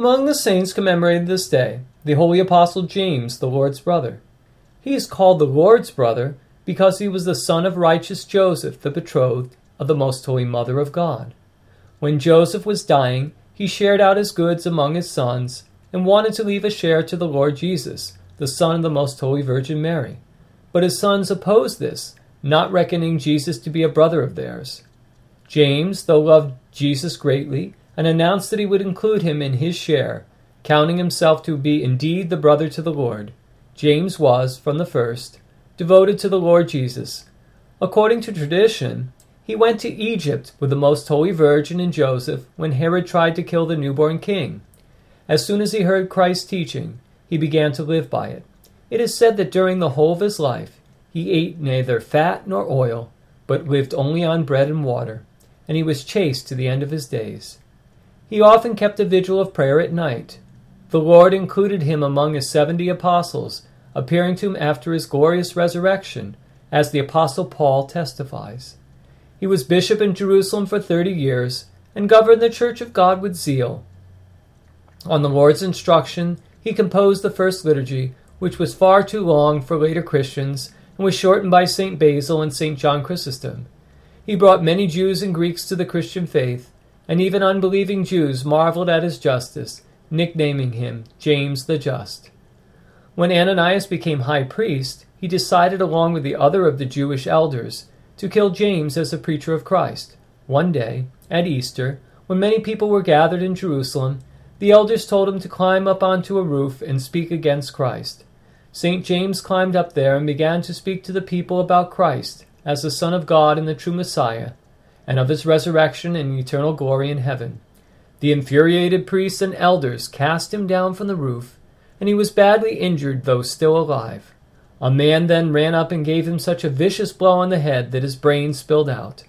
Among the saints commemorated this day, the holy apostle James, the Lord's brother. He is called the Lord's brother because he was the son of righteous Joseph, the betrothed of the most holy Mother of God. When Joseph was dying, he shared out his goods among his sons and wanted to leave a share to the Lord Jesus, the Son of the Most Holy Virgin Mary. But his sons opposed this, not reckoning Jesus to be a brother of theirs. James, though loved Jesus greatly, and announced that he would include him in his share, counting himself to be indeed the brother to the Lord. James was, from the first, devoted to the Lord Jesus. According to tradition, he went to Egypt with the Most Holy Virgin and Joseph when Herod tried to kill the newborn king. As soon as he heard Christ's teaching, he began to live by it. It is said that during the whole of his life, he ate neither fat nor oil, but lived only on bread and water, and he was chaste to the end of his days. He often kept a vigil of prayer at night. The Lord included him among his seventy apostles, appearing to him after his glorious resurrection, as the Apostle Paul testifies. He was bishop in Jerusalem for thirty years, and governed the Church of God with zeal. On the Lord's instruction, he composed the first liturgy, which was far too long for later Christians and was shortened by St. Basil and St. John Chrysostom. He brought many Jews and Greeks to the Christian faith, and even unbelieving Jews marveled at his justice, nicknaming him James the Just. When Ananias became high priest, he decided, along with the other of the Jewish elders, to kill James as a preacher of Christ. One day, at Easter, when many people were gathered in Jerusalem, the elders told him to climb up onto a roof and speak against Christ. St. James climbed up there and began to speak to the people about Christ as the Son of God and the true Messiah, and of his resurrection and eternal glory in heaven. The infuriated priests and elders cast him down from the roof, and he was badly injured, though still alive. A man then ran up and gave him such a vicious blow on the head that his brains spilled out.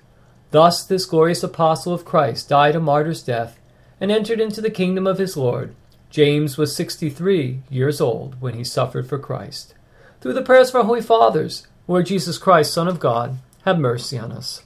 Thus, this glorious apostle of Christ died a martyr's death and entered into the kingdom of his Lord. James was sixty three years old when he suffered for Christ. Through the prayers of our holy fathers, Lord Jesus Christ, Son of God, have mercy on us.